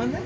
মানে